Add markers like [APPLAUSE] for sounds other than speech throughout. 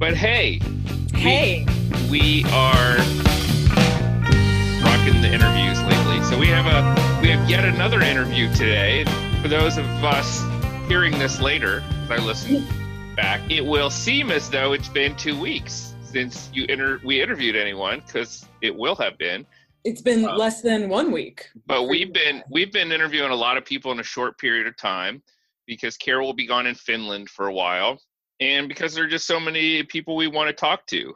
But hey, Hey, we are rocking the interviews lately. So we have a we have yet another interview today. For those of us hearing this later, as I listen back, it will seem as though it's been two weeks since you inter- we interviewed anyone, because it will have been. it's been Uh, less than one week. But we've been we've been interviewing a lot of people in a short period of time because Carol will be gone in Finland for a while, and because there are just so many people we want to talk to.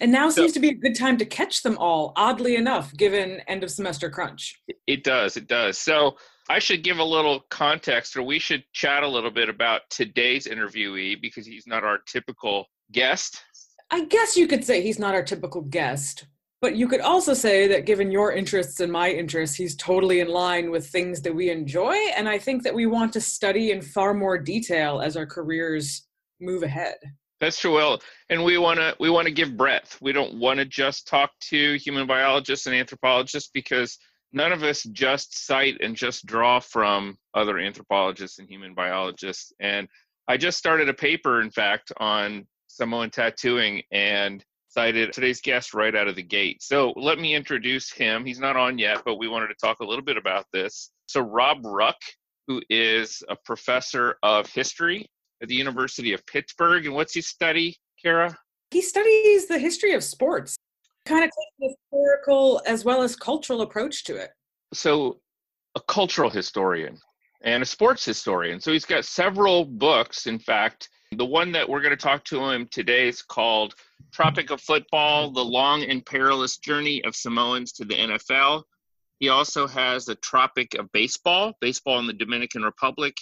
And now So- seems to be a good time to catch them all, oddly enough, given end of semester crunch. It does, it does. So I should give a little context, or we should chat a little bit about today's interviewee because he's not our typical guest. I guess you could say he's not our typical guest, but you could also say that given your interests and my interests, he's totally in line with things that we enjoy. And I think that we want to study in far more detail as our careers move ahead. That's true. Well, and we want to we want to give breadth. We don't want to just talk to human biologists and anthropologists because none of us just cite and just draw from other anthropologists and human biologists. And I just started a paper, in fact, on Samoan tattooing and cited today's guest right out of the gate. So let me introduce him. He's not on yet, but we wanted to talk a little bit about this. So Rob Ruck, who is a professor of history at the University of Pittsburgh. And what's he study, Kara? He studies the history of sports, kind of takes a historical as well as cultural approach to it. So, a cultural historian and a sports historian. So, he's got several books. In fact, the one that we're going to talk to him today is called Tropic of Football The Long and Perilous Journey of Samoans to the NFL. He also has the Tropic of Baseball, baseball in the Dominican Republic,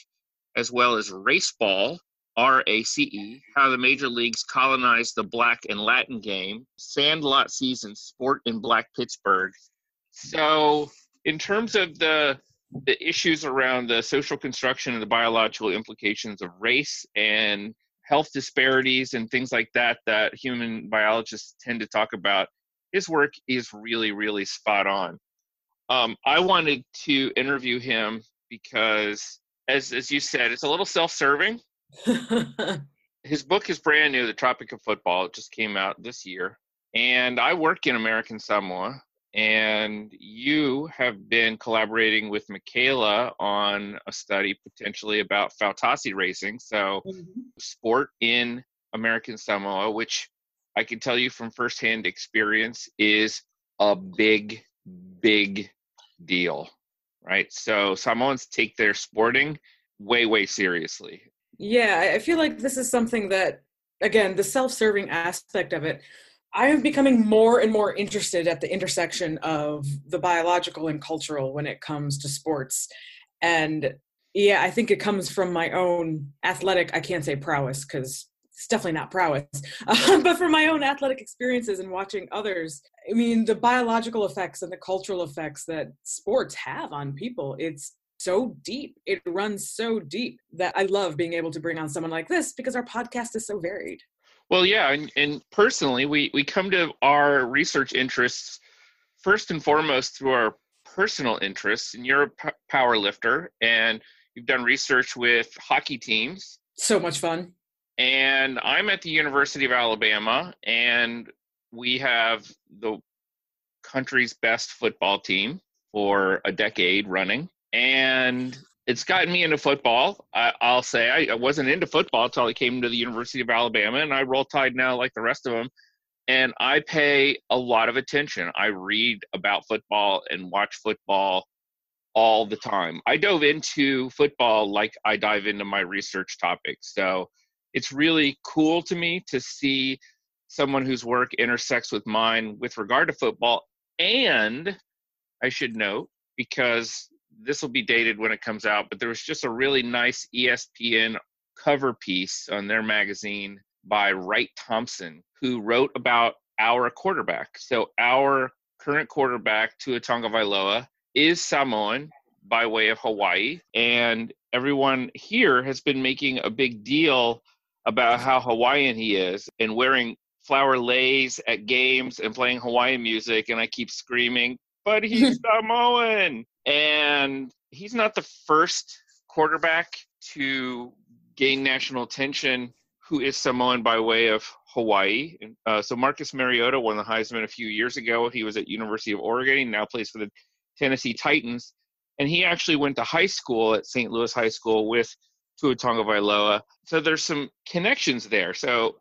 as well as Raceball, R A C E, how the major leagues colonized the black and Latin game, Sandlot season, sport in Black Pittsburgh. So, in terms of the the issues around the social construction and the biological implications of race and health disparities and things like that that human biologists tend to talk about, his work is really, really spot on. Um, I wanted to interview him because, as as you said, it's a little self-serving [LAUGHS] his book is brand new the tropic of football. It just came out this year. And i work in american samoa and you have been collaborating with michaela on a study potentially about fautasi racing. So mm-hmm. sport in american samoa which i can tell you from firsthand experience is a big big deal right? So samoans take their sporting way way seriously Yeah, I- feel like this is something that, again, the self serving aspect of it, I am becoming more and more interested at the intersection of the biological and cultural when it comes to sports. And yeah, I think it comes from my own athletic, I can't say prowess because it's definitely not prowess, [LAUGHS] uh, but from my own athletic experiences and watching others. I mean, the biological effects and the cultural effects that sports have on people, it's so deep. It runs so deep that I love being able to bring on someone like this because our podcast is so varied. Well, yeah, and, and personally, we we come to our research interests first and foremost through our personal interests. And you're a p- power lifter, and you've done research with hockey teams. So much fun. And I'm at the University of Alabama, and we have the country's best football team for a decade running. And it's gotten me into football. I, I'll say I, I wasn't into football until I came to the University of Alabama, and I roll tide now like the rest of them. And I pay a lot of attention. I read about football and watch football all the time. I dove into football like I dive into my research topics. So it's really cool to me to see someone whose work intersects with mine with regard to football. And I should note, because this will be dated when it comes out, but there was just a really nice ESPN cover piece on their magazine by Wright Thompson, who wrote about our quarterback. So our current quarterback, Tua Tagovailoa, is Samoan by way of Hawaii, and everyone here has been making a big deal about how Hawaiian he is and wearing flower leis at games and playing Hawaiian music, and I keep screaming, "But he's [LAUGHS] Samoan!" And he's not the first quarterback to gain national attention who is Samoan by way of Hawaii. Uh, so Marcus Mariota won the Heisman a few years ago. He was at University of Oregon. He now plays for the Tennessee Titans, and he actually went to high school at St. Louis High School with Tua Tagovailoa. So there's some connections there. So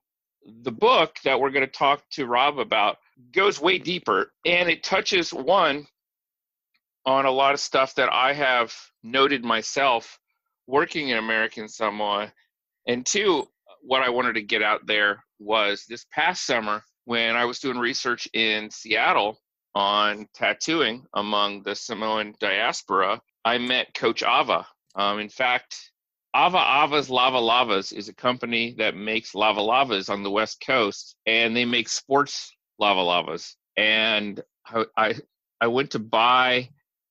the book that we're going to talk to Rob about goes way deeper, and it touches one on a lot of stuff that I have noted myself working in American Samoa, and two, what I wanted to get out there was this past summer when I was doing research in Seattle on tattooing among the Samoan diaspora, I met Coach Ava. Um, in fact, Ava Ava's Lava Lavas is a company that makes lava lavas on the West Coast, and they make sports lava lavas. And I, I, I went to buy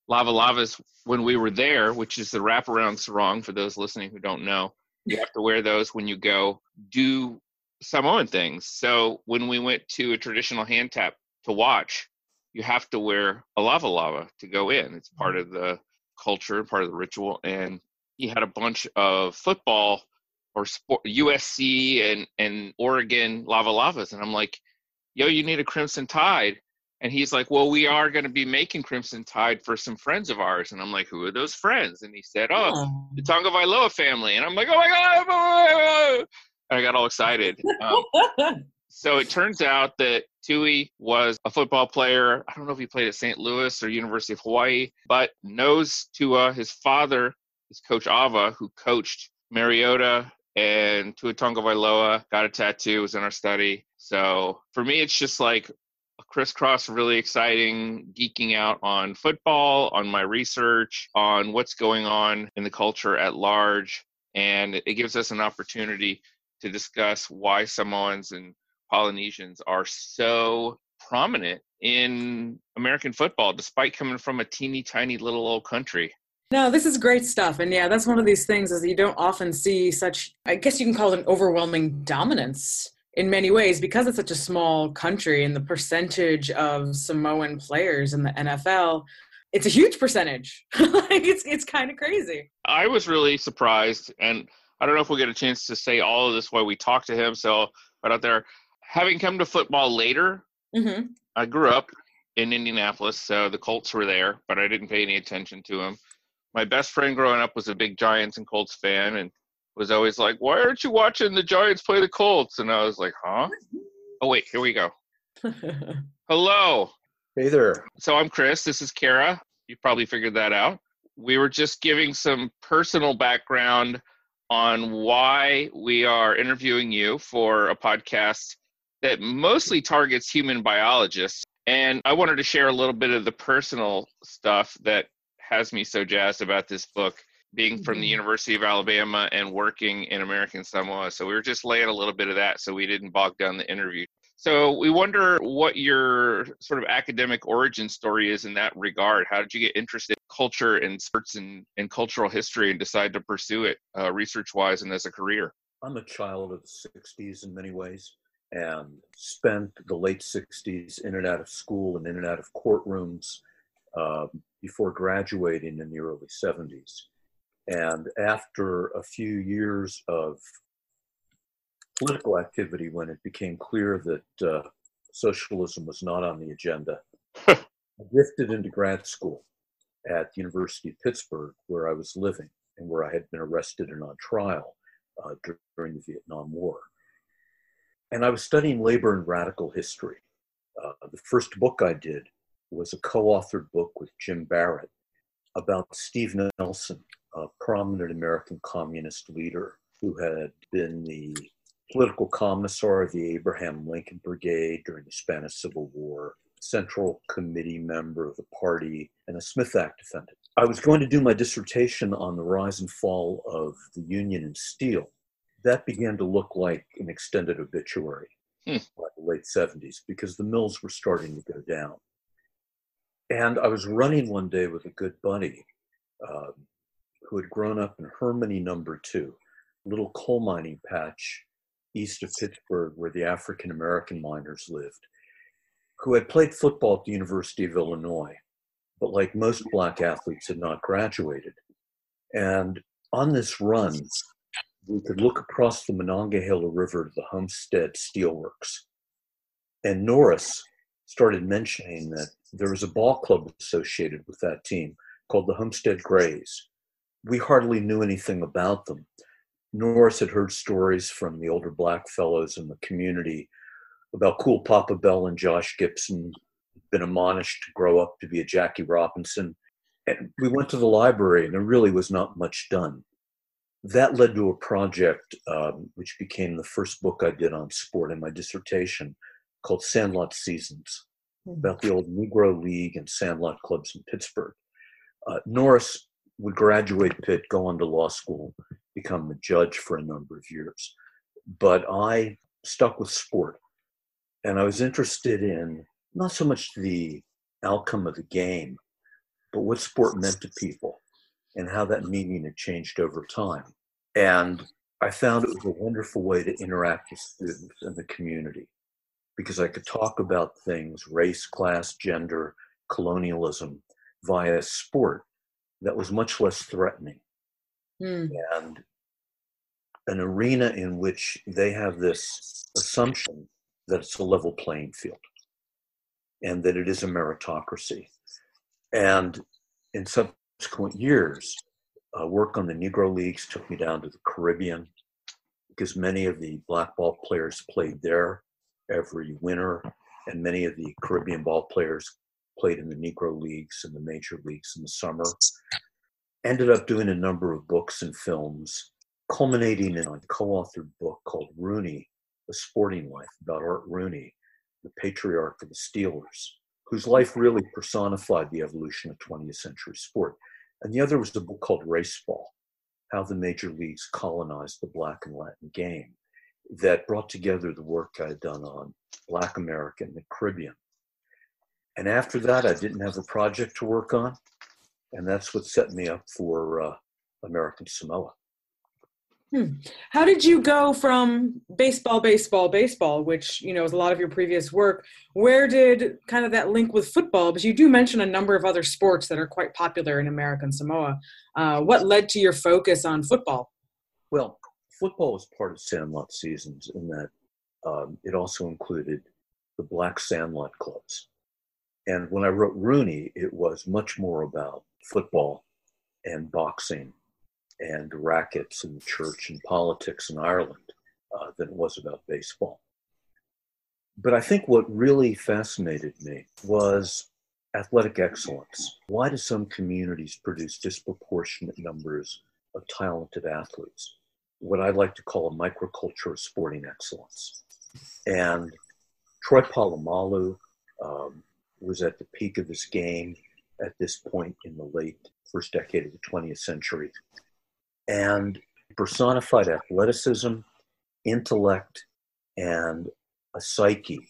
lava lavas when we were there, which is the wraparound sarong for those listening who don't know. You have to wear those when you go do Samoan things. So when we went to a traditional hand tap to watch, you have to wear a lava lava to go in. It's part mm-hmm. of the culture, part of the ritual. And he had a bunch of football or sport, USC and, and Oregon lava lavas. And I'm like, yo, you need a Crimson Tide. And he's like, well, we are going to be making Crimson Tide for some friends of ours. And I'm like, who are those friends? And he said, oh, oh. the Tagovailoa family. And I'm like, oh my God. And I got all excited. Um, [LAUGHS] so it turns out that Tui was a football player. I don't know if he played at St. Louis or University of Hawaii, but knows Tua. His father is Coach Ava, who coached Mariota and Tua Tagovailoa. Got a tattoo, was in our study. So for me, it's just like crisscross, really exciting, geeking out on football, on my research, on what's going on in the culture at large. And it gives us an opportunity to discuss why Samoans and Polynesians are so prominent in American football, despite coming from a teeny tiny little old country. No, this is great stuff. And yeah, that's one of these things is you don't often see such, I guess you can call it an overwhelming dominance in many ways because it's such a small country and the percentage of Samoan players in the NFL, it's a huge percentage. [LAUGHS] like it's it's kind of crazy. I was really surprised and I don't know if we'll get a chance to say all of this while we talk to him. So, but out there, having come to football later, mm-hmm. I grew up in Indianapolis, so the Colts were there, but I didn't pay any attention to them. My best friend growing up was a big Giants and Colts fan, and was always like, "Why aren't you watching the Giants play the Colts?" And I was like, "Huh? Oh wait, here we go. [LAUGHS] Hello. Hey there. So I'm Chris. This is Kara. You probably figured that out. We were just giving some personal background on why we are interviewing you for a podcast that mostly targets human biologists. And I wanted to share a little bit of the personal stuff that has me so jazzed about this book, being from the mm-hmm. University of Alabama and working in American Samoa. So we were just laying a little bit of that so we didn't bog down the interview. So we wonder what your sort of academic origin story is in that regard. How did you get interested in culture and sports and, and cultural history and decide to pursue it uh, research wise and as a career? I'm a child of the 60s in many ways and spent the late 60s in and out of school and in and out of courtrooms uh, before graduating in the early 70s. And after a few years of political activity, when it became clear that uh, socialism was not on the agenda, [LAUGHS] I drifted into grad school at the University of Pittsburgh, where I was living and where I had been arrested and on trial uh, during the Vietnam War. And I was studying labor and radical history. Uh, the first book I did was a co authored book with Jim Barrett about Steve Nelson, a prominent American communist leader who had been the political commissar of the Abraham Lincoln Brigade during the Spanish Civil War, Central Committee member of the party, and a Smith Act defendant. I was going to do my dissertation on the rise and fall of the Union and steel, that began to look like an extended obituary hmm. by the late 70s because the mills were starting to go down. And I was running one day with a good buddy um, who had grown up in Hermine number two, little coal mining patch east of Pittsburgh where the African American miners lived, who had played football at the University of Illinois, but like most black athletes had not graduated. And on this run, we could look across the Monongahela River to the Homestead Steelworks. And Norris started mentioning that there was a ball club associated with that team called the Homestead Grays. We hardly knew anything about them. Norris had heard stories from the older black fellows in the community about cool Papa Bell and Josh Gibson, been admonished to grow up to be a Jackie Robinson. And we went to the library, and there really was not much done. That led to a project um, which became the first book I did on sport in my dissertation called Sandlot Seasons, hmm. about the old Negro League and Sandlot clubs in Pittsburgh. Uh, Norris would graduate Pitt, go on to law school, become a judge for a number of years. But I stuck with sport. And I was interested in not so much the outcome of the game, but what sport meant to people and how that meaning had changed over time. And I found it was a wonderful way to interact with students and the community because I could talk about things race, class, gender, colonialism via sport that was much less threatening. Mm. And an arena in which they have this assumption that it's a level playing field and that it is a meritocracy. And in subsequent years, uh, work on the Negro Leagues took me down to the Caribbean because many of the black ball players played there every winter, and many of the Caribbean ball players played in the Negro Leagues and the major leagues in the summer. Ended up doing a number of books and films, culminating in a co authored book called Rooney, A Sporting Life about Art Rooney, the patriarch of the Steelers, whose life really personified the evolution of 20th century sport. And the other was a book called Raceball How the Major Leagues Colonized the Black and Latin Game, that brought together the work I had done on Black America and the Caribbean. And after that, I didn't have a project to work on. And that's what set me up for uh, American Samoa. Hmm. How did you go from baseball, baseball, baseball, which you know is a lot of your previous work? Where did kind of that link with football? Because you do mention a number of other sports that are quite popular in American Samoa. Uh, what led to your focus on football? Well, football was part of Sandlot seasons in that um, it also included the Black Sandlot clubs. And when I wrote Rooney, it was much more about football and boxing and rackets and church and politics in Ireland uh, than it was about baseball. But I think what really fascinated me was athletic excellence. Why do some communities produce disproportionate numbers of talented athletes? What I like to call a microculture of sporting excellence. And Troy Polamalu um, was at the peak of his game at this point in the late first decade of the 20th century and personified athleticism, intellect, and a psyche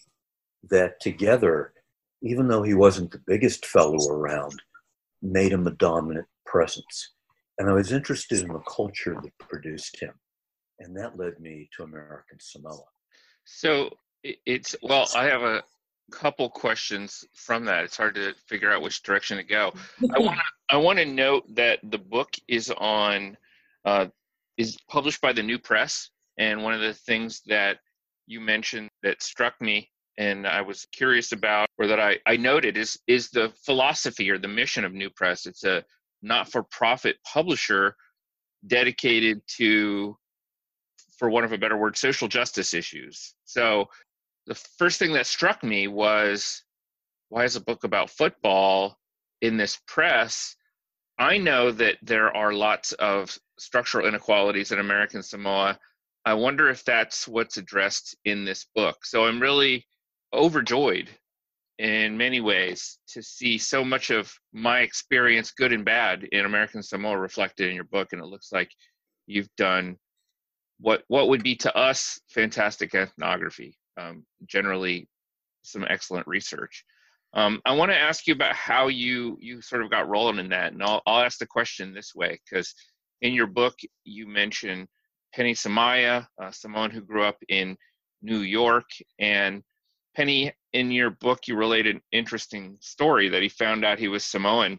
that together, even though he wasn't the biggest fellow around, made him a dominant presence. And I was interested in the culture that produced him. And that led me to American Samoa. So it's, well, I have a couple questions from that. It's hard to figure out which direction to go. [LAUGHS] I want to I want to note that the book is on uh, is published by the New Press. And one of the things that you mentioned that struck me and I was curious about, or that I, I noted, is is the philosophy or the mission of New Press. It's a not-for-profit publisher dedicated to, for one of a better word, social justice issues. So the first thing that struck me was, why is a book about football in this press? I know that there are lots of structural inequalities in American Samoa. I wonder if that's what's addressed in this book. So I'm really overjoyed in many ways to see so much of my experience, good and bad, in American Samoa reflected in your book. And it looks like you've done what what would be to us fantastic ethnography. Um, generally, some excellent research. Um, I want to ask you about how you you sort of got rolling in that, and I'll I'll ask the question this way because in your book you mention Penny Semaia, uh, someone who grew up in New York, and Penny, in your book you relate an interesting story that he found out he was Samoan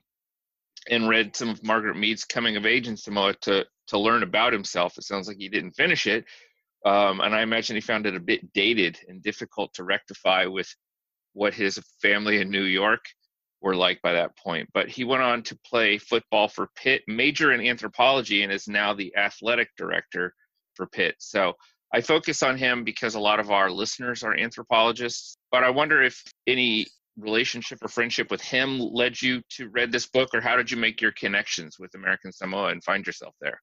and read some of Margaret Mead's Coming of Age in Samoa to to learn about himself. It sounds like he didn't finish it, um, and I imagine he found it a bit dated and difficult to rectify with what his family in New York were like by that point. But he went on to play football for Pitt, major in anthropology, and is now the athletic director for Pitt. So I focus on him because a lot of our listeners are anthropologists. But I wonder if any relationship or friendship with him led you to read this book, or how did you make your connections with American Samoa and find yourself there?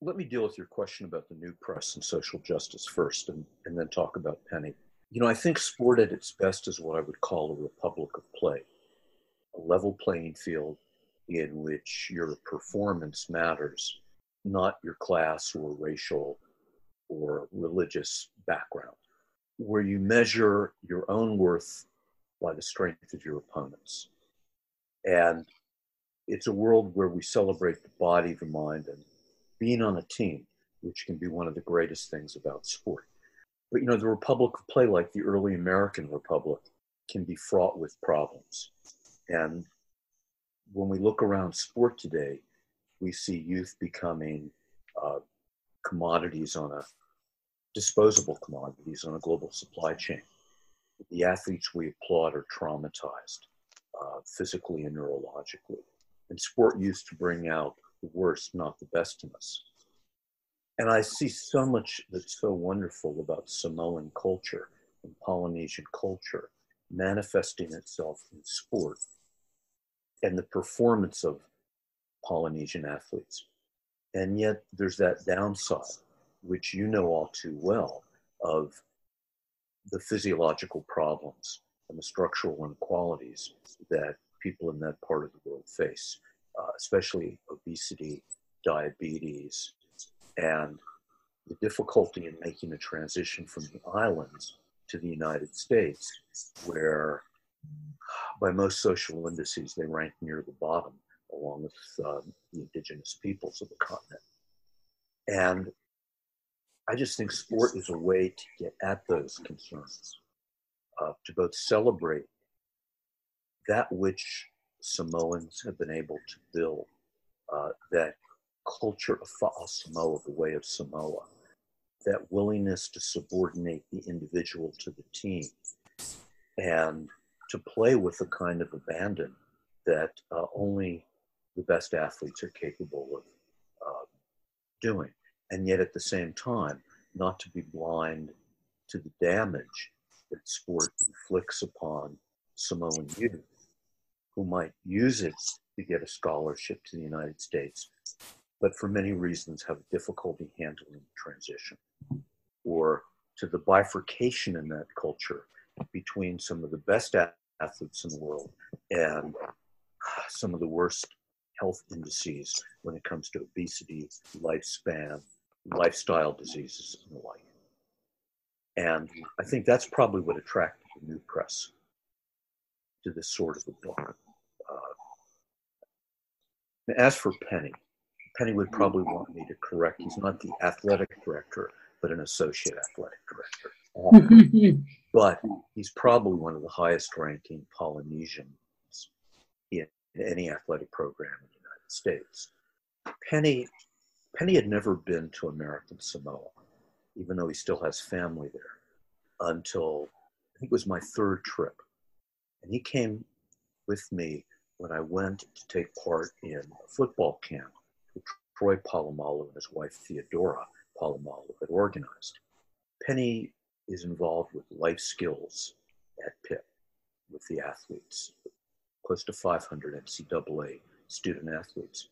Let me deal with your question about the new press and social justice first, and, and then talk about Penny. You know, I think sport at its best is what I would call a republic of play, a level playing field in which your performance matters, not your class or racial or religious background, where you measure your own worth by the strength of your opponents. And it's a world where we celebrate the body, the mind, and being on a team, which can be one of the greatest things about sport. But you know, the Republic of Play, like the early American Republic, can be fraught with problems. And when we look around sport today, we see youth becoming uh, commodities on a disposable commodities on a global supply chain. The athletes we applaud are traumatized uh, physically and neurologically. And sport used to bring out the worst, not the best in us. And I see so much that's so wonderful about Samoan culture and Polynesian culture manifesting itself in sport and the performance of Polynesian athletes. And yet there's that downside, which you know all too well, of the physiological problems and the structural inequalities that people in that part of the world face, uh, especially obesity, diabetes, and the difficulty in making a transition from the islands to the United States, where by most social indices they rank near the bottom, along with uh, the indigenous peoples of the continent. And I just think sport is a way to get at those concerns, uh, to both celebrate that which Samoans have been able to build, uh, that culture of Fa'a Samoa, the way of Samoa, that willingness to subordinate the individual to the team and to play with the kind of abandon that uh, only the best athletes are capable of uh, doing. And yet at the same time, not to be blind to the damage that sport inflicts upon Samoan youth who might use it to get a scholarship to the United States but for many reasons have difficulty handling the transition, or to the bifurcation in that culture between some of the best athletes in the world and some of the worst health indices when it comes to obesity, lifespan, lifestyle diseases, and the like. And I think that's probably what attracted the new press to this sort of a book. Uh, as for Penny, Penny would probably want me to correct. He's not the athletic director, but an associate athletic director. [LAUGHS] but he's probably one of the highest ranking Polynesians in any athletic program in the United States. Penny, Penny had never been to American Samoa, even though he still has family there, until I think it was my third trip. And he came with me when I went to take part in a football camp which Troy Polamalu and his wife Theodora Polamalu had organized. Penny is involved with life skills at Pitt with the athletes, close to 500 NCAA student athletes.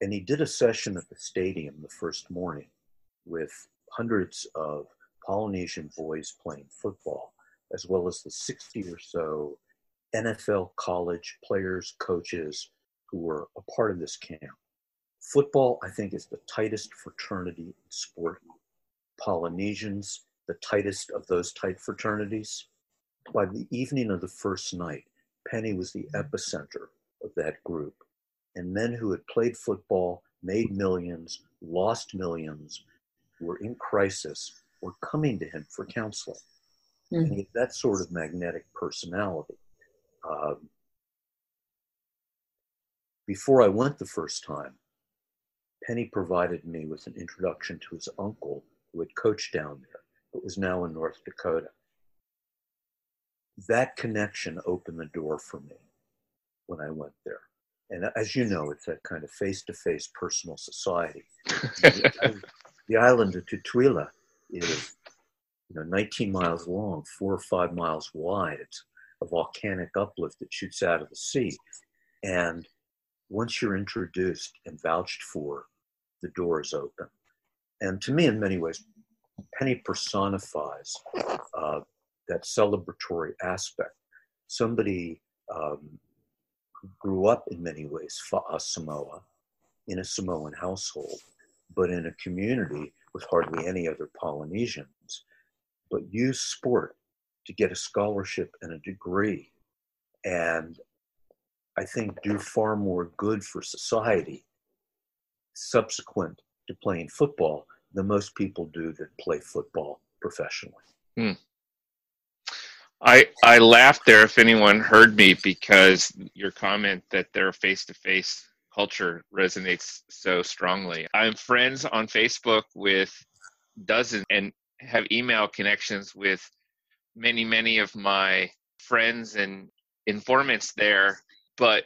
And he did a session at the stadium the first morning with hundreds of Polynesian boys playing football, as well as the 60 or so NFL college players, coaches who were a part of this camp. Football, I think, is the tightest fraternity in sport. Polynesians, the tightest of those tight fraternities. By the evening of the first night, Penny was the epicenter of that group. And men who had played football, made millions, lost millions, were in crisis, were coming to him for counseling. Mm-hmm. And he had that sort of magnetic personality. Um, before I went the first time, Penny provided me with an introduction to his uncle who had coached down there, but was now in North Dakota. That connection opened the door for me when I went there. And as you know, it's that kind of face to face personal society. [LAUGHS] the island of Tutuila is you know, 19 miles long, four or five miles wide. It's a volcanic uplift that shoots out of the sea. And once you're introduced and vouched for, the door is open. And to me, in many ways, Penny personifies uh, that celebratory aspect. Somebody um, grew up in many ways Fa'a Samoa, in a Samoan household, but in a community with hardly any other Polynesians, but used sport to get a scholarship and a degree. And I think do far more good for society subsequent to playing football than most people do that play football professionally. Hmm. I I laughed there if anyone heard me because your comment that their face to face culture resonates so strongly. I'm friends on Facebook with dozens and have email connections with many many of my friends and informants there, but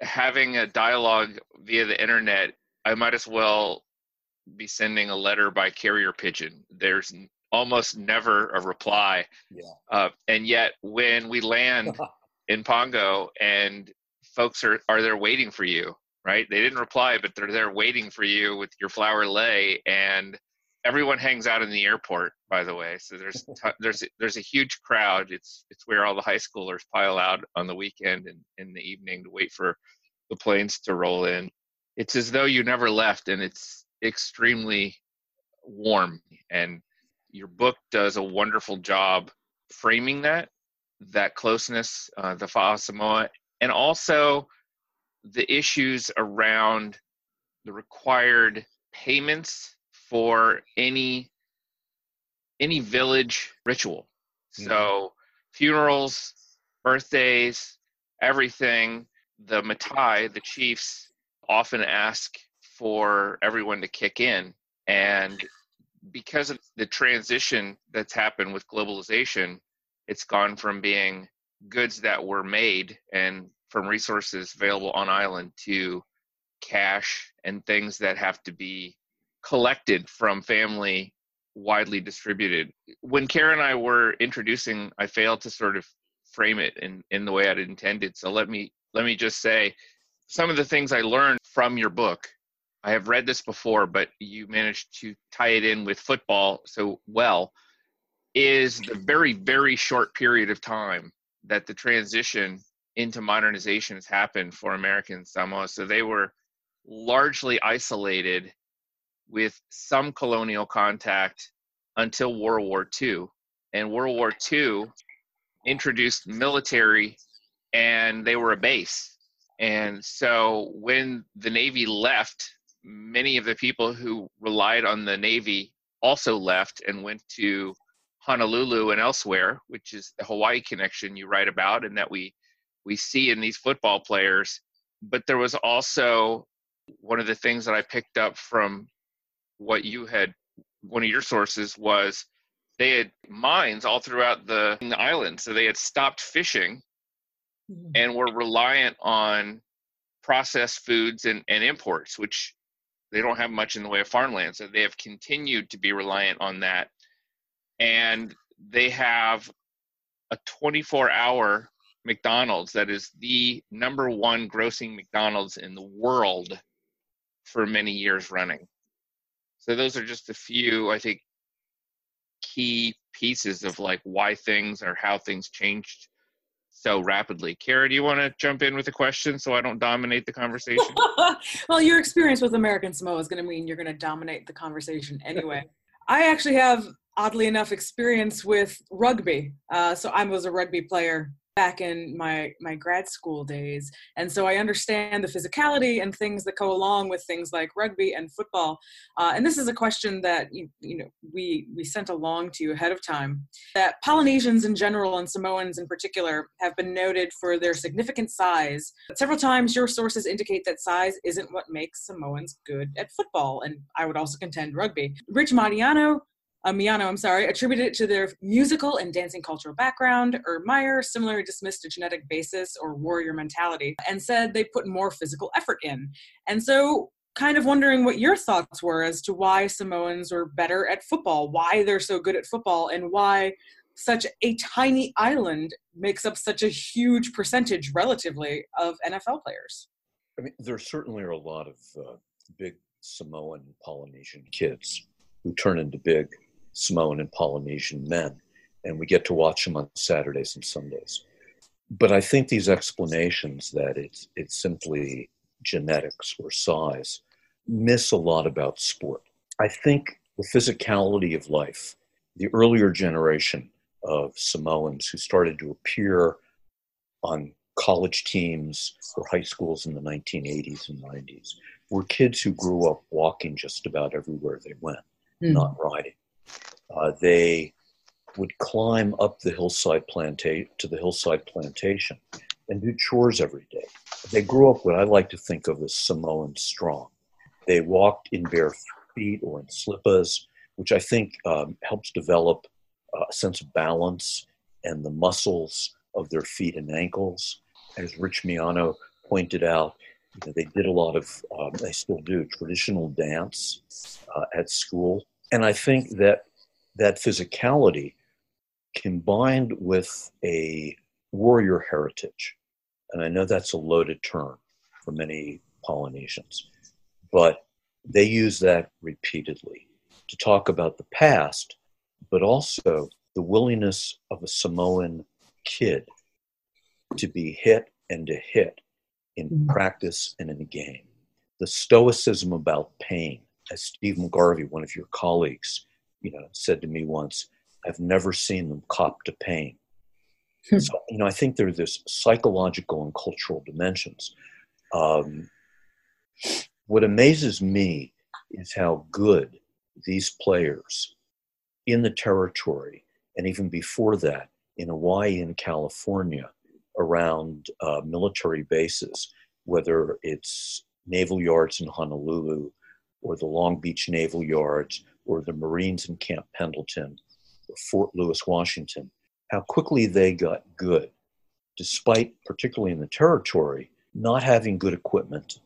having a dialogue via the internet, I might as well be sending a letter by carrier pigeon. There's almost never a reply. Yeah. Uh, and yet, when we land [LAUGHS] in Pago and folks are, are there waiting for you, right? They didn't reply, but they're there waiting for you with your flower lei. And everyone hangs out in the airport, by the way. So there's [LAUGHS] t- there's there's a huge crowd. It's it's where all the high schoolers pile out on the weekend and in the evening to wait for the planes to roll in. It's as though you never left, and it's extremely warm and your book does a wonderful job framing that that closeness, uh, the Fa'a Samoa, and also the issues around the required payments for any any village ritual. Mm-hmm. So funerals, birthdays, everything. The Matai, the chiefs, often ask for everyone to kick in, and because of the transition that's happened with globalization, it's gone from being goods that were made and from resources available on island to cash and things that have to be collected from family widely distributed. When Karen and I were introducing, I failed to sort of frame it in, in the way I'd intended. So let me let me just say some of the things I learned from your book I have read this before, but you managed to tie it in with football so well, is the very, very short period of time that the transition into modernization has happened for American Samoa. So they were largely isolated with some colonial contact until World War II. And World War II introduced military and they were a base. And so when the Navy left many of the people who relied on the Navy also left and went to Honolulu and elsewhere, which is the Hawaii connection you write about and that we we see in these football players. But there was also one of the things that I picked up from what you had one of your sources was they had mines all throughout the, the island. So they had stopped fishing mm-hmm. and were reliant on processed foods and, and imports, which they don't have much in the way of farmland, so they have continued to be reliant on that. And they have a 24 hour McDonald's that is the number one grossing McDonald's in the world for many years running. So those are just a few, I think, key pieces of like why things or how things changed so rapidly. Kara, do you want to jump in with a question so I don't dominate the conversation? [LAUGHS] well, your experience with American Samoa is going to mean you're going to dominate the conversation anyway. [LAUGHS] I actually have, oddly enough, experience with rugby. Uh, so I was a rugby player back in my my grad school days and so i understand the physicality and things that go along with things like rugby and football uh, and this is a question that you, you know we we sent along to you ahead of time that polynesians in general and samoans in particular have been noted for their significant size. Several times your sources indicate that size isn't what makes samoans good at football and i would also contend rugby. Rich mariano uh, Miano, I'm sorry, attributed it to their musical and dancing cultural background, or Meyer similarly dismissed a genetic basis or warrior mentality and said they put more physical effort in. And so, kind of wondering what your thoughts were as to why Samoans are better at football, why they're so good at football, and why such a tiny island makes up such a huge percentage relatively of NFL players. I mean, there certainly are a lot of uh, big Samoan Polynesian kids who turn into big Samoan and Polynesian men, and we get to watch them on Saturdays and Sundays. But I think these explanations that it's it's simply genetics or size miss a lot about sport. I think the physicality of life, the earlier generation of Samoans who started to appear on college teams or high schools in the 1980s and 90s were kids who grew up walking just about everywhere they went, mm. not riding. Uh, they would climb up the hillside plantation to the hillside plantation and do chores every day. They grew up what I like to think of as Samoan strong. They walked in bare feet or in slippas, which I think um, helps develop a sense of balance and the muscles of their feet and ankles. As Rich Miano pointed out, you know, they did a lot of, um, they still do, traditional dance uh, at school. And I think that that physicality combined with a warrior heritage, and I know that's a loaded term for many Polynesians, but they use that repeatedly to talk about the past, but also the willingness of a Samoan kid to be hit and to hit in mm-hmm. practice and in the game. The stoicism about pain, as Steve McGarvey, one of your colleagues, you know, said to me once, I've never seen them cop to pain. Hmm. so, you know, I think there are this psychological and cultural dimensions. Um, what amazes me is how good these players in the territory, and even before that, in Hawaii and California, around uh, military bases, whether it's naval yards in Honolulu or the Long Beach Naval Yards or the Marines in Camp Pendleton or Fort Lewis, Washington, how quickly they got good, despite, particularly in the territory, not having good equipment,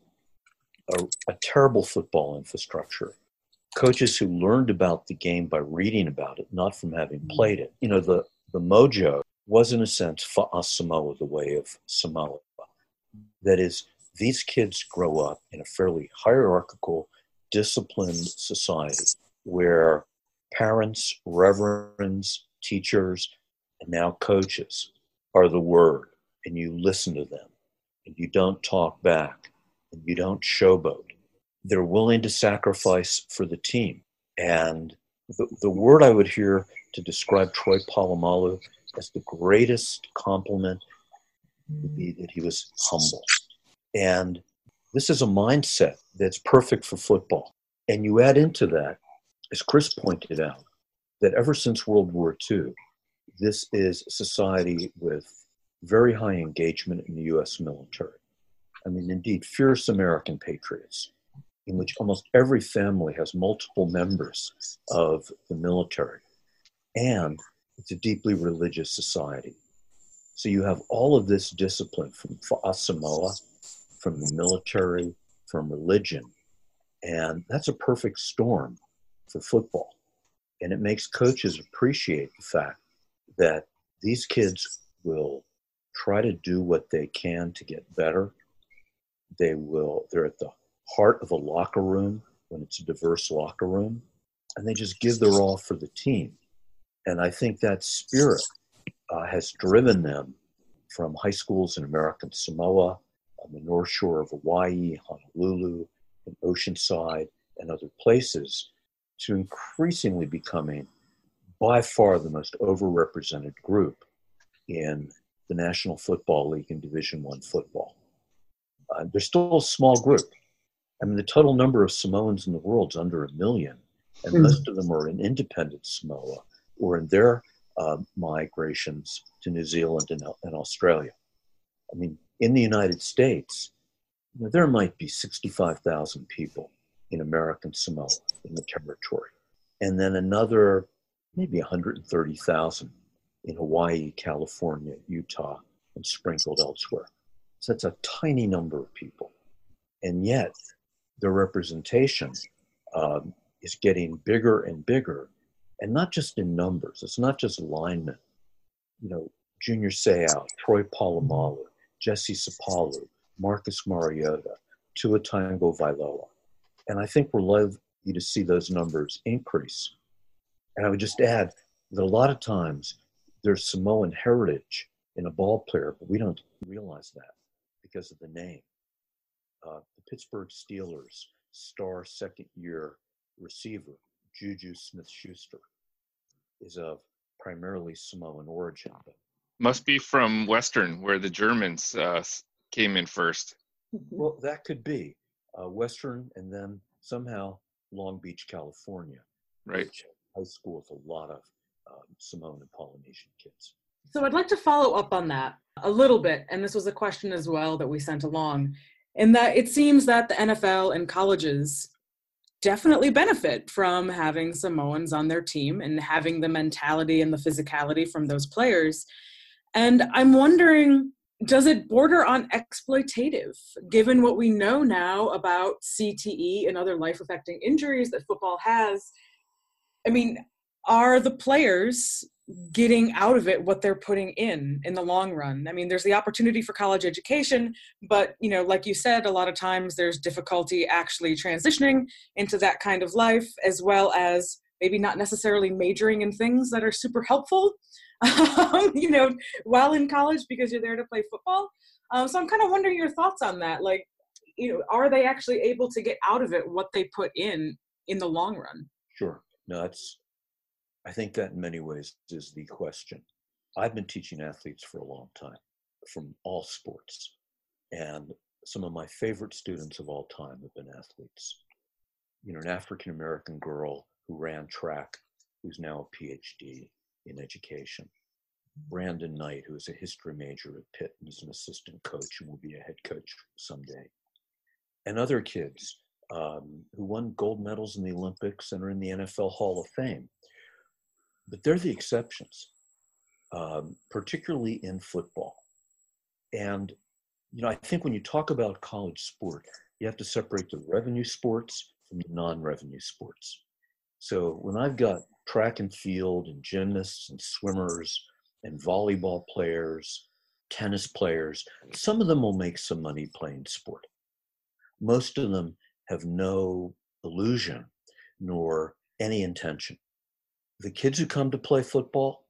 a, a terrible football infrastructure, coaches who learned about the game by reading about it, not from having mm-hmm. played it. You know, the, the mojo was, in a sense, Fa'a Samoa the way of Samoa. That is, these kids grow up in a fairly hierarchical, disciplined society where parents, reverends, teachers, and now coaches are the word, and you listen to them, and you don't talk back, and you don't showboat. They're willing to sacrifice for the team. And the, the word I would hear to describe Troy Polamalu as the greatest compliment would be that he was humble. And this is a mindset that's perfect for football. And you add into that as Chris pointed out, that ever since World War II, this is society with very high engagement in the US military. I mean, indeed, fierce American patriots, in which almost every family has multiple members of the military. And it's a deeply religious society. So you have all of this discipline from Samoa, from the military, from religion. And that's a perfect storm for football. And it makes coaches appreciate the fact that these kids will try to do what they can to get better. They will, they're at the heart of a locker room when it's a diverse locker room, and they just give their all for the team. And I think that spirit uh, has driven them from high schools in American Samoa, on the North Shore of Hawaii, Honolulu, and Oceanside, and other places to increasingly becoming by far the most overrepresented group in the National Football League and Division One football. Uh, they're still a small group. I mean, the total number of Samoans in the world is under a million, and mm. most of them are in independent Samoa or in their uh, migrations to New Zealand and, and, Australia. I mean, in the United States, you know, there might be 65,000 people in American Samoa in the territory, and then another maybe 130,000 in Hawaii, California, Utah, and sprinkled elsewhere. So that's a tiny number of people. And yet, their representation um, is getting bigger and bigger, and not just in numbers. It's not just linemen. You know, Junior Seau, Troy Polamalu, Jesse Sapolu, Marcus Mariota, Tua Tagovailoa. And I think we're likely to see those numbers increase. And I would just add that a lot of times there's Samoan heritage in a ball player, but we don't realize that because of the name. Uh, the Pittsburgh Steelers star second year receiver, Juju Smith Schuster, is of primarily Samoan origin. Must be from Western, where the Germans uh, came in first. Well, that could be uh, Western, and then somehow Long Beach, California. Right. High school with a lot of um, Samoan and Polynesian kids. So I'd like to follow up on that a little bit, and this was a question as well that we sent along, in that it seems that the NFL and colleges definitely benefit from having Samoans on their team and having the mentality and the physicality from those players. And I'm wondering does it border on exploitative given what we know now about CTE and other life affecting injuries that football has? I mean, are the players getting out of it what they're putting in in the long run i mean there's the opportunity for college education but you know like you said a lot of times there's difficulty actually transitioning into that kind of life as well as maybe not necessarily majoring in things that are super helpful [LAUGHS] you know while in college because you're there to play football um, so i'm kind of wondering your thoughts on that like you know are they actually able to get out of it what they put in in the long run sure no that's I think that in many ways is the question. I've been teaching athletes for a long time from all sports. And some of my favorite students of all time have been athletes. You know, an African American girl who ran track, who's now a PhD in education. Brandon Knight, who is a history major at Pitt and is an assistant coach and will be a head coach someday. And other kids um, who won gold medals in the Olympics and are in the NFL Hall of Fame but they're the exceptions, um, particularly in football. And you know, I think when you talk about college sport, you have to separate the revenue sports from the non-revenue sports. So when I've got track and field and gymnasts and swimmers and volleyball players, tennis players, some of them will make some money playing sport. Most of them have no illusion nor any intention the kids who come to play football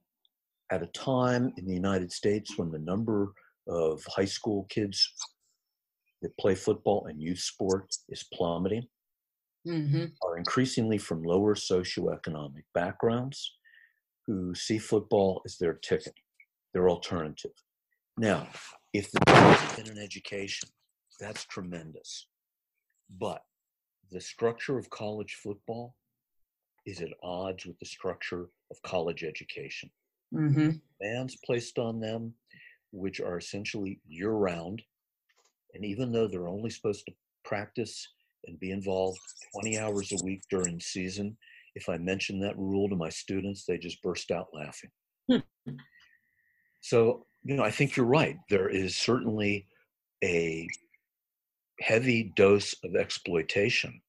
at a time in the United States when the number of high school kids that play football and youth sport is plummeting mm-hmm. are increasingly from lower socioeconomic backgrounds who see football as their ticket, their alternative. Now, if the in an education, that's tremendous. But the structure of college football is at odds with the structure of college education. Mm-hmm. Placed on them, which are essentially year round. And even though they're only supposed to practice and be involved 20 hours a week during season, if I mention that rule to my students, they just burst out laughing. So, you know, I think you're right. There is certainly a heavy dose of exploitation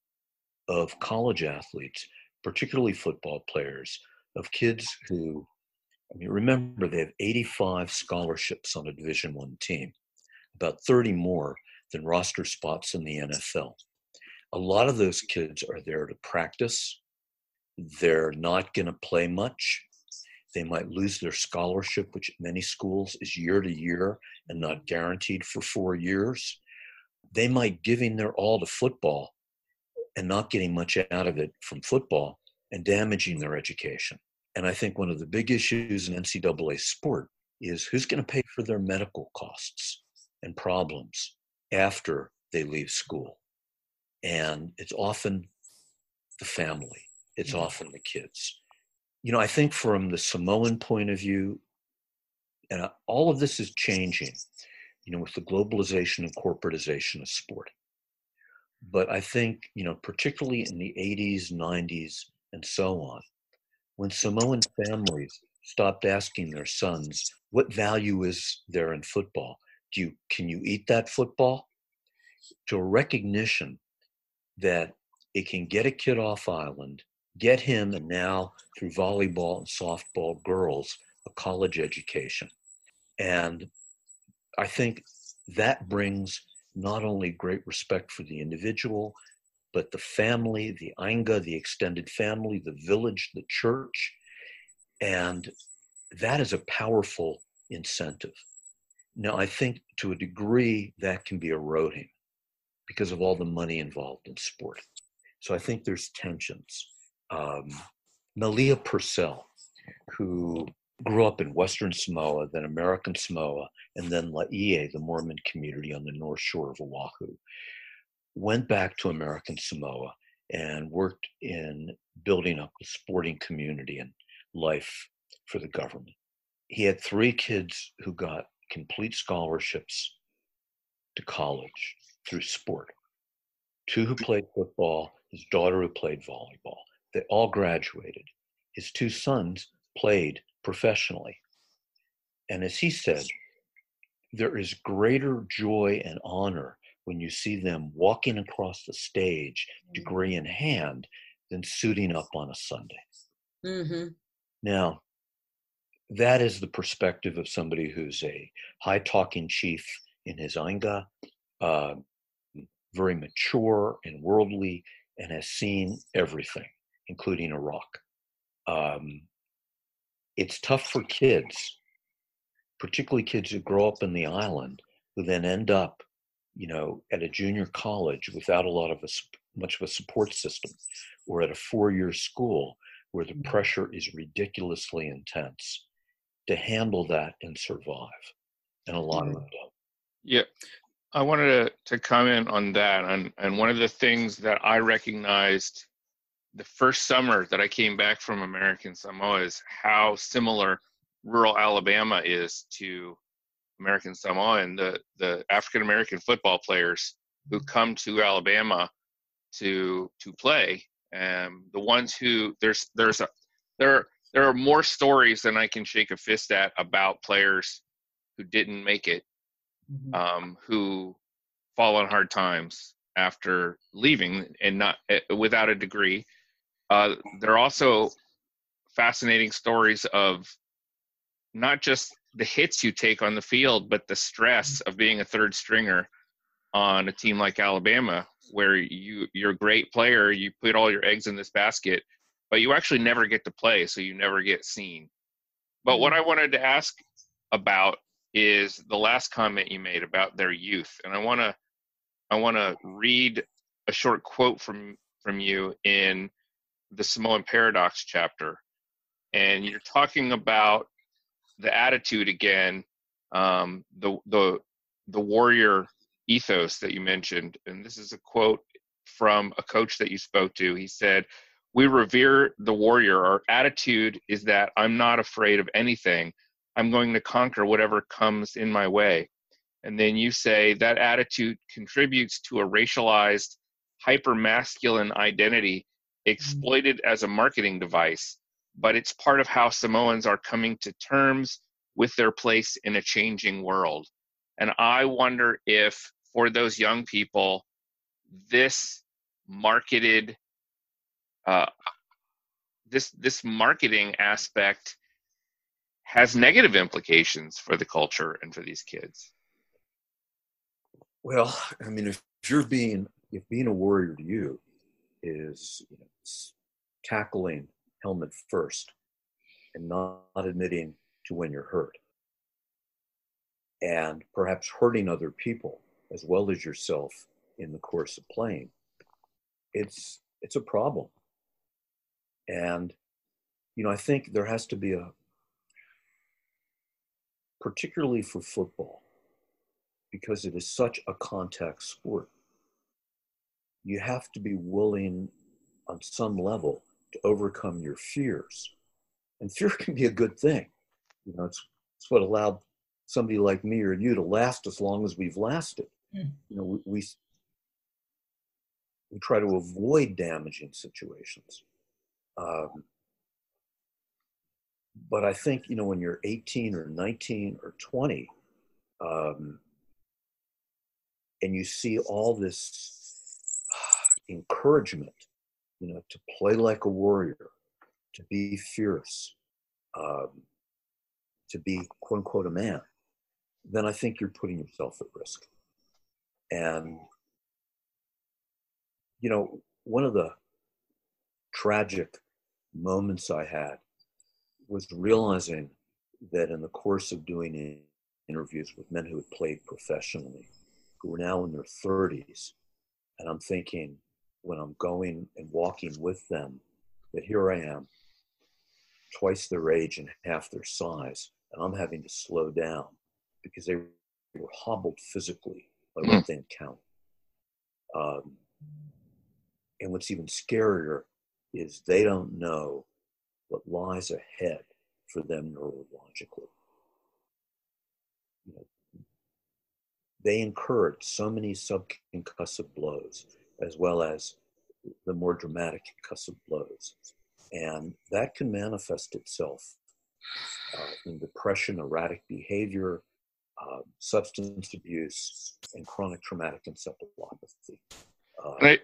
of college athletes particularly football players, of kids who, I mean, remember they have 85 scholarships on a Division One team, about 30 more than roster spots in the NFL. A lot of those kids are there to practice. They're not going to play much. They might lose their scholarship, which at many schools is year to year and not guaranteed for four years. They might giving their all to football and not getting much out of it from football and damaging their education. And I think one of the big issues in NCAA sport is who's going to pay for their medical costs and problems after they leave school. And it's often the family, it's mm-hmm. often the kids. You know, I think from the Samoan point of view, and uh, all of this is changing, you know, with the globalization and corporatization of sport. But I think, you know, particularly in the 80s, 90s, and so on, when Samoan families stopped asking their sons, what value is there in football? Do you, can you eat that football? To a recognition that it can get a kid off island, get him, and now through volleyball and softball girls, a college education. And I think that brings not only great respect for the individual, but the family, the Ainga, the extended family, the village, the church. And that is a powerful incentive. Now, I think to a degree that can be eroding because of all the money involved in sport. So I think there's tensions. Um, Malia Purcell, who grew up in Western Samoa, then American Samoa, and then Laie, the Mormon community on the north shore of Oahu, went back to American Samoa and worked in building up the sporting community and life for the government. He had three kids who got complete scholarships to college through sport. Two who played football, his daughter who played volleyball. They all graduated. His two sons played professionally. And as he said, there is greater joy and honor when you see them walking across the stage, degree in hand, than suiting up on a Sunday. Mm-hmm. Now, that is the perspective of somebody who's a high talking chief in his Ainga, uh, very mature and worldly, and has seen everything, including Iraq. Um, it's tough for kids, particularly kids who grow up in the island, who then end up, you know, at a junior college without a lot of a, much of a support system, or at a four-year school where the mm-hmm. pressure is ridiculously intense to handle that and survive. And a lot of mm-hmm. them don't. Yeah. I wanted to, to comment on that. And, and one of the things that I recognized the first summer that I came back from American Samoa is how similar rural Alabama is to American Samoa and the, the African American football players who mm-hmm. come to Alabama to to play. And the ones who there's there's a there there are more stories than I can shake a fist at about players who didn't make it, mm-hmm. um, who fall on hard times after leaving and not uh, without a degree uh, there are also fascinating stories of not just the hits you take on the field, but the stress of being a third stringer on a team like Alabama, where you you're a great player, you put all your eggs in this basket, but you actually never get to play, so you never get seen. But what mm-hmm. I wanted to ask about is the last comment you made about their youth, and I want to I want to read a short quote from from you in the Samoan Paradox chapter, and you're talking about the attitude again, um, the the the warrior ethos that you mentioned, and this is a quote from a coach that you spoke to. He said, "We revere the warrior. Our attitude is that I'm not afraid of anything. I'm going to conquer whatever comes in my way." And then you say that attitude contributes to a racialized, hyper masculine identity Mm-hmm. exploited as a marketing device, but it's part of how Samoans are coming to terms with their place in a changing world. And I wonder if for those young people, this marketed, uh, this this marketing aspect has negative implications for the culture and for these kids. Well, I mean, if you're being if being a warrior to you is you know, tackling helmet first and not admitting to when you're hurt and perhaps hurting other people as well as yourself in the course of playing it's it's a problem and you know i think there has to be a particularly for football, because it is such a contact sport. You have to be willing on some level to overcome your fears. And fear can be a good thing. You know, it's, it's what allowed somebody like me or you to last as long as we've lasted. Mm. You know, we, we, we try to avoid damaging situations. Um, but I think, you know, when you're 18 or 19 or 20, um, and you see all this encouragement, you know, to play like a warrior, to be fierce, um, to be quote unquote a man, then I think you're putting yourself at risk. And, you know, one of the tragic moments I had was realizing that in the course of doing interviews with men who had played professionally, who were now in their 30s, and I'm thinking when I'm going and walking with them that here I am, twice their age and half their size, and I'm having to slow down because they were hobbled physically by what mm. they encountered. Um, and what's even scarier is they don't know what lies ahead for them neurologically. You know, they incurred so many subconcussive blows as well as the more dramatic concussive blows. And that can manifest itself uh, in depression, erratic behavior, uh, substance abuse, and chronic traumatic encephalopathy. Uh, right.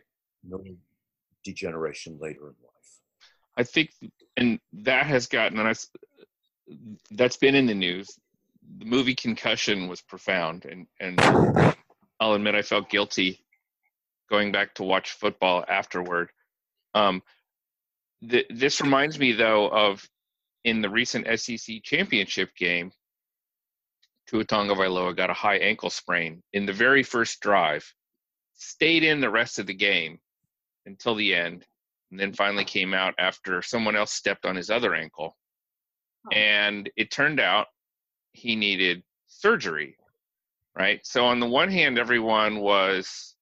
degeneration later in life. I think, and that has gotten, and I, that's been in the news. The movie Concussion was profound, and and I'll admit I felt guilty going back to watch football afterward. Um, th- this reminds me though of in the recent SEC championship game, Tuatonga Tagovailoa got a high ankle sprain in the very first drive, stayed in the rest of the game until the end, and then finally came out after someone else stepped on his other ankle. Oh. And it turned out he needed surgery, right? So, on the one hand, everyone was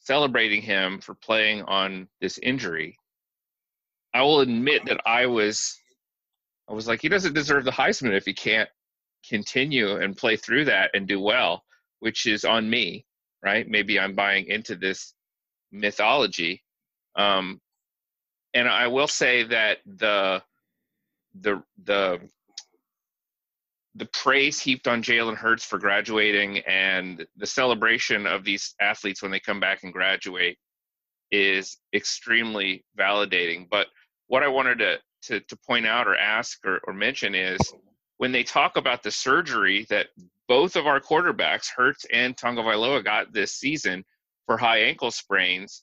celebrating him for playing on this injury. I will admit that I was I was like, he doesn't deserve the Heisman if he can't continue and play through that and do well, which is on me, right? Maybe I'm buying into this mythology. Um, and I will say that the the the the praise heaped on Jalen Hurts for graduating and the celebration of these athletes when they come back and graduate is extremely validating. But what I wanted to to, to point out or ask or, or mention is when they talk about the surgery that both of our quarterbacks, Hurts and Tagovailoa, got this season for high ankle sprains,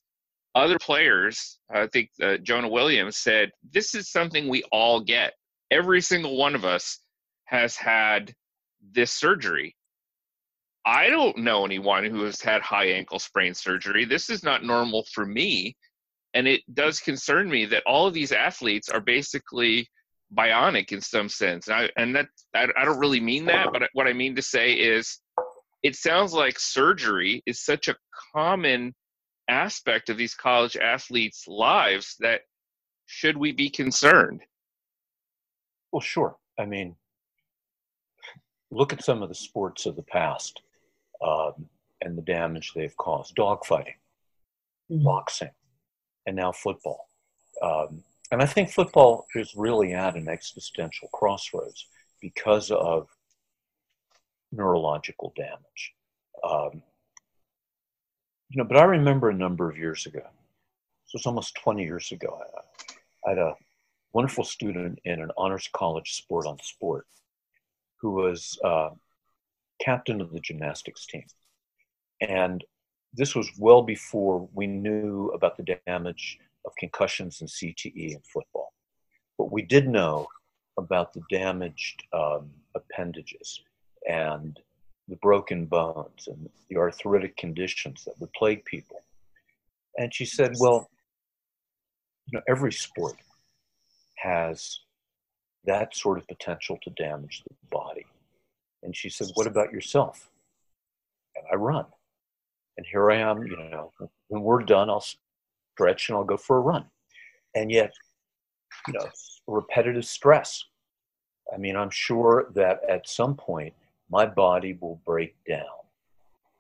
other players, I think uh, Jonah Williams said, this is something we all get. Every single one of us has had this surgery. I don't know anyone who has had high ankle sprain surgery. This is not normal for me. And it does concern me that all of these athletes are basically bionic in some sense. And, I, and that I, I don't really mean that, but what I mean to say is it sounds like surgery is such a common aspect of these college athletes' lives that should we be concerned? Well, sure. I mean, look at some of the sports of the past um, and the damage they've caused dogfighting, mm-hmm. boxing, and now football. Um, and I think football is really at an existential crossroads because of neurological damage. Um, you know, but I remember a number of years ago, so it's almost 20 years ago, I, I had a wonderful student in an honors college sport on sport who was uh, captain of the gymnastics team. And this was well before we knew about the damage of concussions and CTE in football. But we did know about the damaged um, appendages and the broken bones and the arthritic conditions that would plague people. And she said, well, you know, every sport has that sort of potential to damage the body. And she said, What about yourself? And I run. And here I am, you know, when we're done, I'll stretch and I'll go for a run. And yet, you know, repetitive stress. I mean, I'm sure that at some point my body will break down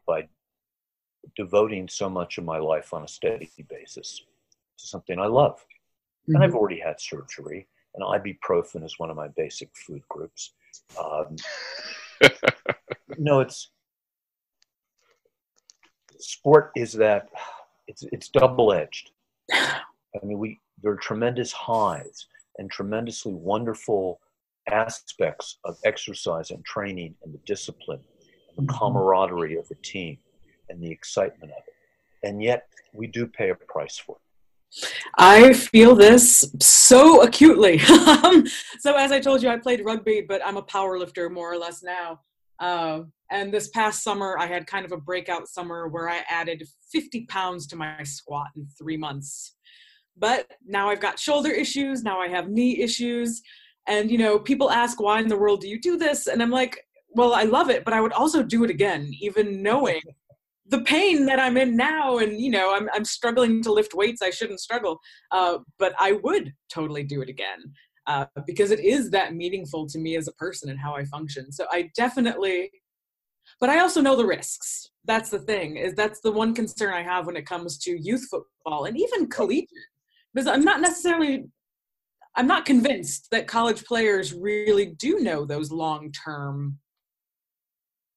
by devoting so much of my life on a steady basis to something I love. Mm-hmm. And I've mm-hmm. already had surgery, and ibuprofen is one of my basic food groups. Um, [LAUGHS] no, it's sport is that it's it's double edged. I mean, we there are tremendous highs and tremendously wonderful aspects of exercise and training and the discipline, and the mm-hmm. camaraderie of the team, and the excitement of it. And yet, we do pay a price for it. I feel this so acutely. [LAUGHS] Um, so, as I told you, I played rugby, but I'm a power lifter more or less now. Uh, and this past summer, I had kind of a breakout summer where I added 50 pounds to my squat in three months. But now I've got shoulder issues, now I have knee issues. And, you know, people ask, why in the world do you do this? And I'm like, well, I love it, but I would also do it again, even knowing the pain that I'm in now, and you know, I'm I'm struggling to lift weights. I shouldn't struggle, uh, but I would totally do it again uh, because it is that meaningful to me as a person and how I function. So I definitely, but I also know the risks. That's the thing. Is that's the one concern I have when it comes to youth football and even collegiate, because I'm not necessarily. I'm not convinced that college players really do know those long term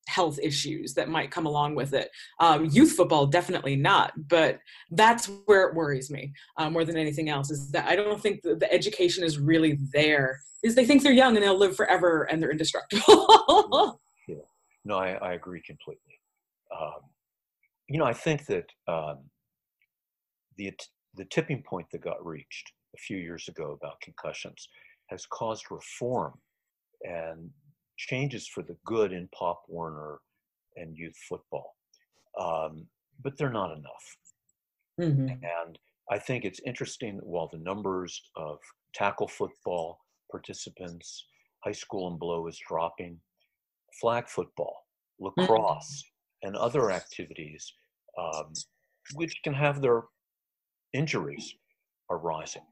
health issues that might come along with it. Um, youth football, definitely not, but that's where it worries me um, more than anything else. Is that I don't think the, the, education is really there. Is they think they're young and they'll live forever and they're indestructible. yeah. No, I, I agree completely. Um, you know, I think that um, the the tipping point that got reached a few years ago about concussions has caused reform and changes for the good in Pop Warner and youth football, um, but they're not enough. Mm-hmm. And I think it's interesting that while the numbers of tackle football participants, high school and below, is dropping, flag football, lacrosse, mm-hmm. and other activities, um, which can have their injuries, are rising.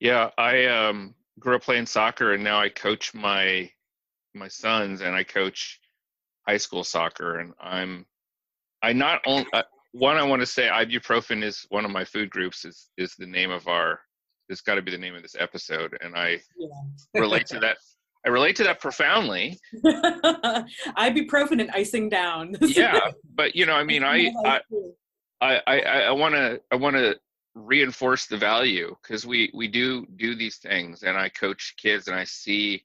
Yeah, I um, grew up playing soccer and now I coach my my sons and I coach high school soccer and I'm I not only uh, one I want to say ibuprofen is one of my food groups is is the name of our it's got to be the name of this episode and I yeah. relate to that I relate to that profoundly. [LAUGHS] ibuprofen and icing down. [LAUGHS] yeah, but you know, I mean, I I I I want to I want to reinforce the value because we we do do these things and i coach kids and i see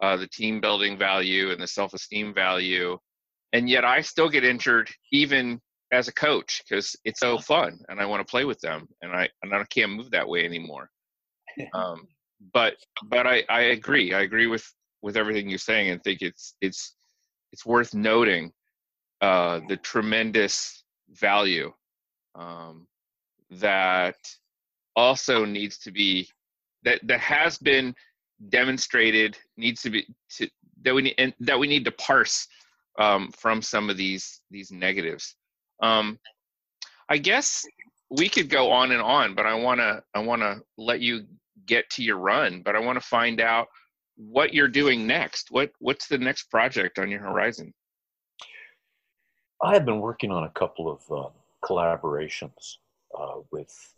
uh, the team building value and the self-esteem value and yet i still get injured even as a coach because it's so fun and i want to play with them and i and i can't move that way anymore. [LAUGHS] Um, but but i i agree i agree with with everything you're saying and think it's it's it's worth noting uh the tremendous value um that also needs to be that that has been demonstrated needs to be to, that we need and that we need to parse um, from some of these these negatives. Um, I guess we could go on and on, but I want to I want to let you get to your run, but I want to find out what you're doing next. What what's the next project on your horizon? I have been working on a couple of uh, collaborations uh, with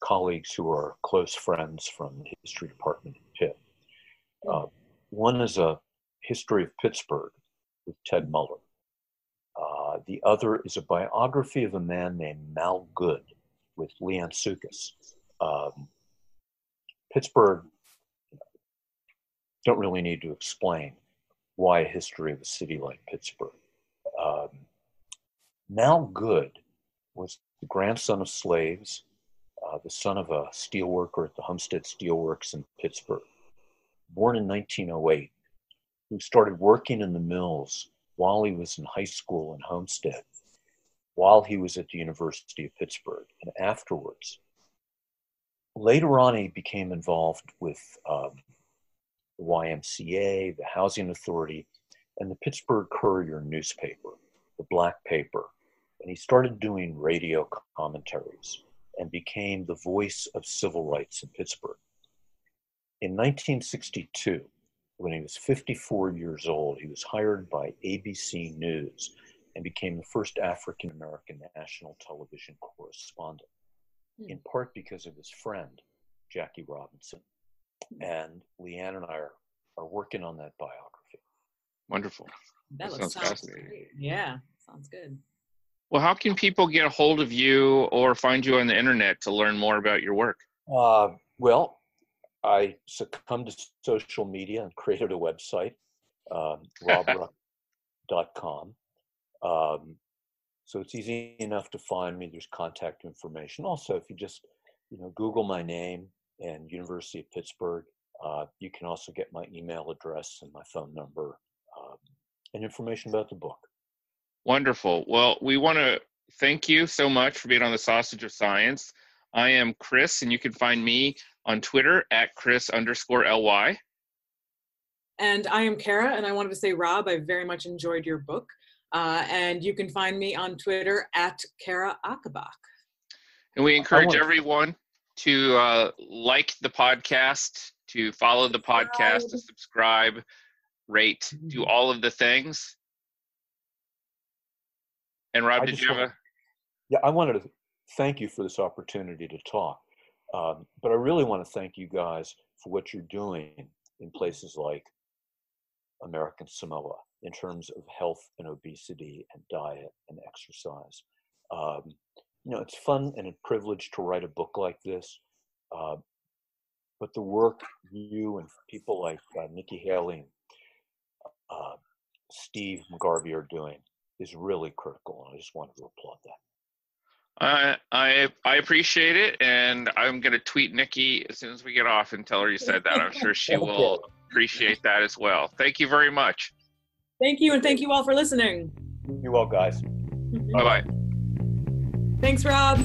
colleagues who are close friends from the history department at Pitt. Uh, one is a history of Pittsburgh with Ted Muller. Uh, the other is a biography of a man named Mal Goode with Leanne Sukas. Um, Pittsburgh, don't really need to explain why a history of a city like Pittsburgh. Um, Mal Goode was grandson of slaves, uh, the son of a steelworker at the Homestead Steelworks in Pittsburgh, born in 1908, who started working in the mills while he was in high school in Homestead, while he was at the University of Pittsburgh, and afterwards. Later on, he became involved with um, the YMCA, the Housing Authority, and the Pittsburgh Courier newspaper, the black paper. And he started doing radio commentaries and became the voice of civil rights in Pittsburgh. In 1962, when he was 54 years old, he was hired by ABC News and became the first African American national television correspondent, in hmm. part because of his friend, Jackie Robinson. Hmm. And Leanne and I are, are working on that biography. Wonderful. That, that sounds fascinating. Great. Yeah, sounds good. Well, how can people get a hold of you or find you on the internet to learn more about your work? Uh, well, I succumbed to social media and created a website, um, [LAUGHS] robruck.com. Um, so it's easy enough to find me. There's contact information. Also, if you just you know Google my name and University of Pittsburgh, uh, you can also get my email address and my phone number um, and information about the book. Wonderful. Well, we want to thank you so much for being on the Sausage of Science. I am Chris, and you can find me on Twitter at Chris underscore LY. And I am Kara, and I wanted to say, Rob, I very much enjoyed your book. Uh, and you can find me on Twitter at Kara Achenbach. And we encourage everyone to uh, like the podcast, to follow the podcast, to subscribe, rate, do mm-hmm. all of the things. And Rob, I did you have a? Yeah, I wanted to thank you for this opportunity to talk. Um, but I really want to thank you guys for what you're doing in places like American Samoa in terms of health and obesity and diet and exercise. Um, you know, it's fun and a privilege to write a book like this. Uh, but the work you and people like uh, Nikki Hawley and uh, Steve McGarvey are doing is really critical, and I just wanted to applaud that. I I I appreciate it, and I'm gonna tweet Nikki as soon as we get off and tell her you said that. I'm sure [LAUGHS] she will appreciate that as well. Thank you very much. Thank you, and thank you all for listening. You all, guys. Mm-hmm. bye bye. Thanks, Rob.